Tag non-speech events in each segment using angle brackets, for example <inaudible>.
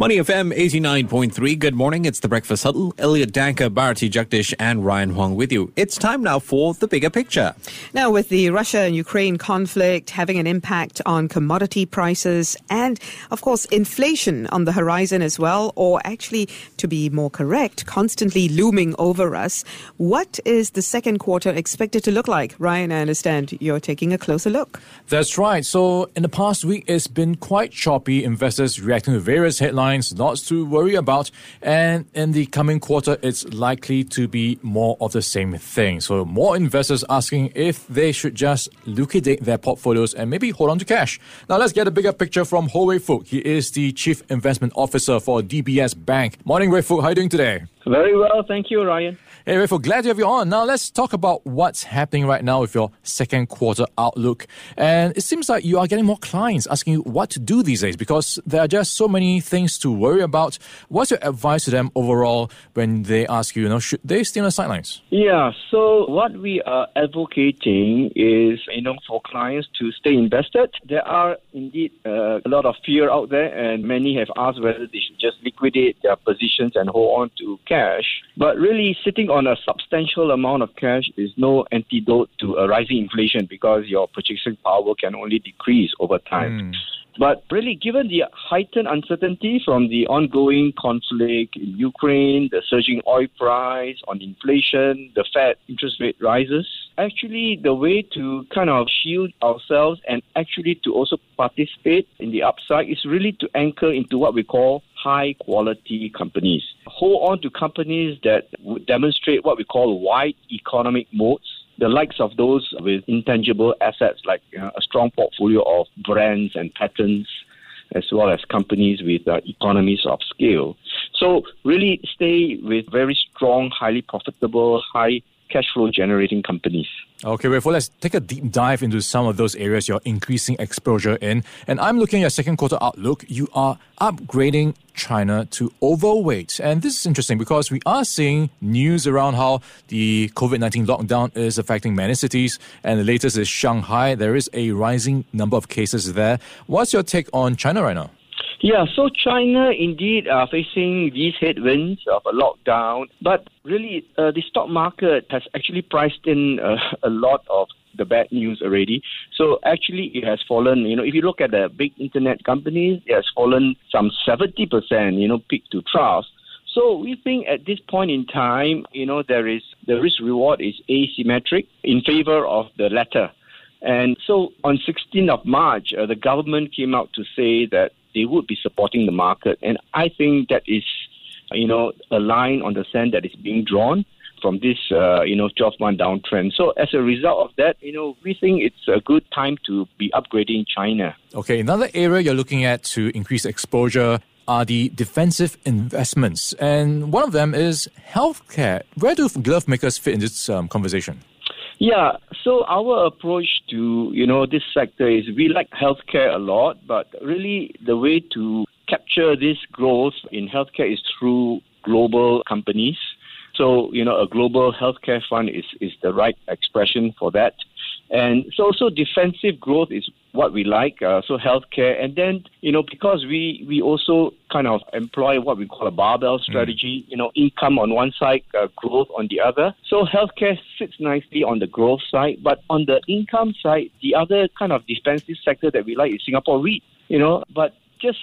Money FM 89.3. Good morning. It's the Breakfast Huddle. Elliott Danker, Bharati Jagdish, and Ryan Huang with you. It's time now for the bigger picture. Now, with the Russia and Ukraine conflict having an impact on commodity prices and, of course, inflation on the horizon as well, or actually, to be more correct, constantly looming over us, what is the second quarter expected to look like? Ryan, I understand you're taking a closer look. That's right. So, in the past week, it's been quite choppy. Investors reacting to various headlines lots to worry about. And in the coming quarter, it's likely to be more of the same thing. So, more investors asking if they should just liquidate their portfolios and maybe hold on to cash. Now, let's get a bigger picture from Hou Wey Fook. He is the Chief Investment Officer for DBS Bank. Morning, Wey Fook. How are you doing today? Very well. Thank you, Ryan. Hey, Wey Fook, glad to have you on. Now, let's talk about what's happening right now with your second quarter outlook. And it seems like you are getting more clients asking you what to do these days because there are just so many things to worry about. What's your advice to them overall when they ask you, you know, should they stay on the sidelines? Yeah, so what we are advocating is, you know, for clients to stay invested. There are indeed uh, a lot of fear out there, and many have asked whether they should just liquidate their positions and hold on to cash. But really, sitting on a substantial amount of cash is no antidote to a rising inflation because your purchasing power can only decrease over time. Mm. But really, given the heightened uncertainty from the ongoing conflict in Ukraine, the surging oil price, on inflation, the Fed interest rate rises, actually the way to kind of shield ourselves and actually to also participate in the upside is really to anchor into what we call high quality companies. Hold on to companies that demonstrate what we call wide economic moats the likes of those with intangible assets like you know, a strong portfolio of brands and patents, as well as companies with uh, economies of scale. So, really stay with very strong, highly profitable, high cash flow generating companies. Okay, well, let's take a deep dive into some of those areas you're increasing exposure in. And I'm looking at your second quarter outlook. You are upgrading China to overweight. And this is interesting because we are seeing news around how the COVID 19 lockdown is affecting many cities. And the latest is Shanghai. There is a rising number of cases there. What's your take on China right now? Yeah, so China indeed are facing these headwinds of a lockdown, but really uh, the stock market has actually priced in uh, <laughs> a lot of the bad news already. So actually, it has fallen. You know, if you look at the big internet companies, it has fallen some seventy percent. You know, peak to trough. So we think at this point in time, you know, there is the risk reward is asymmetric in favor of the latter. And so on 16th of March, uh, the government came out to say that they would be supporting the market. And I think that is, you know, a line on the sand that is being drawn from this, uh, you know, 12 month downtrend. So as a result of that, you know, we think it's a good time to be upgrading China. Okay, another area you're looking at to increase exposure are the defensive investments. And one of them is healthcare. Where do glove makers fit in this um, conversation? Yeah, so our approach to you know this sector is we like healthcare a lot, but really the way to capture this growth in healthcare is through global companies. So you know a global healthcare fund is is the right expression for that. And so also defensive growth is what we like, uh, so healthcare. And then, you know, because we, we also kind of employ what we call a barbell mm. strategy, mm. you know, income on one side, uh, growth on the other. So healthcare sits nicely on the growth side. But on the income side, the other kind of defensive sector that we like is Singapore REIT, you know, but just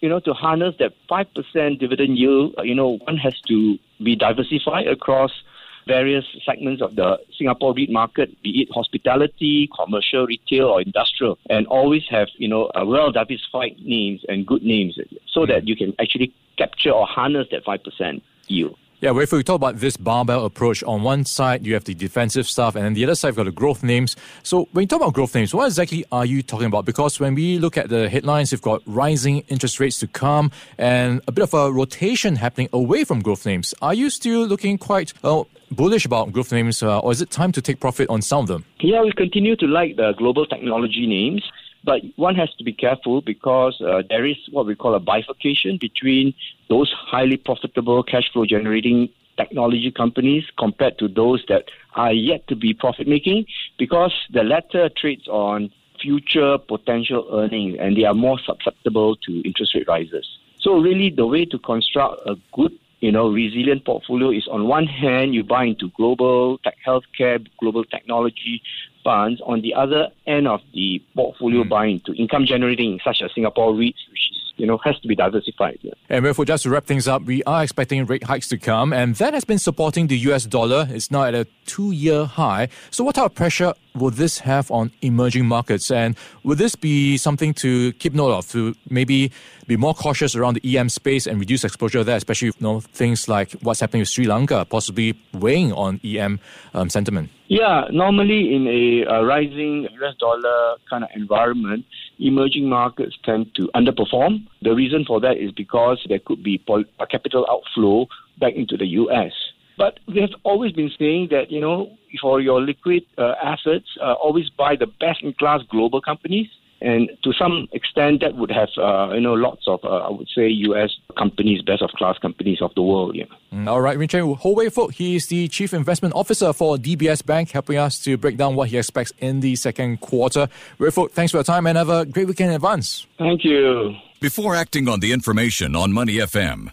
you know, to harness that 5% dividend yield, uh, you know, one has to be diversified across various segments of the Singapore REIT market, be it hospitality, commercial, retail, or industrial, and always have you know a well diversified names and good names, so that you can actually capture or harness that five percent yield. Yeah, well, if we talk about this barbell approach, on one side you have the defensive stuff, and then the other side you've got the growth names. So when you talk about growth names, what exactly are you talking about? Because when we look at the headlines, you've got rising interest rates to come and a bit of a rotation happening away from growth names. Are you still looking quite well, bullish about growth names, uh, or is it time to take profit on some of them? Yeah, we continue to like the global technology names. But one has to be careful because uh, there is what we call a bifurcation between those highly profitable cash flow generating technology companies compared to those that are yet to be profit making because the latter trades on future potential earnings and they are more susceptible to interest rate rises. So really the way to construct a good you know, resilient portfolio is on one hand, you buy into global tech healthcare, global technology funds. On the other end of the portfolio, mm. buy into income generating, such as Singapore REITs, which is you know, has to be diversified. Yeah. And therefore, just to wrap things up, we are expecting rate hikes to come, and that has been supporting the US dollar. It's now at a two year high. So, what type of pressure will this have on emerging markets? And will this be something to keep note of to maybe be more cautious around the EM space and reduce exposure there, especially you know, things like what's happening with Sri Lanka, possibly weighing on EM um, sentiment? Yeah, normally in a, a rising US dollar kind of environment, emerging markets tend to underperform. The reason for that is because there could be a capital outflow back into the US. But we have always been saying that, you know, for your liquid uh, assets, uh, always buy the best in class global companies and to some extent, that would have, uh, you know, lots of, uh, I would say, U.S. companies, best of class companies of the world. Yeah. Mm, all right, Winchay Hou Wey Fook, he is the Chief Investment Officer for DBS Bank, helping us to break down what he expects in the second quarter. Wey Fook, thanks for your time and have a great weekend in advance. Thank you. Before acting on the information on Money FM,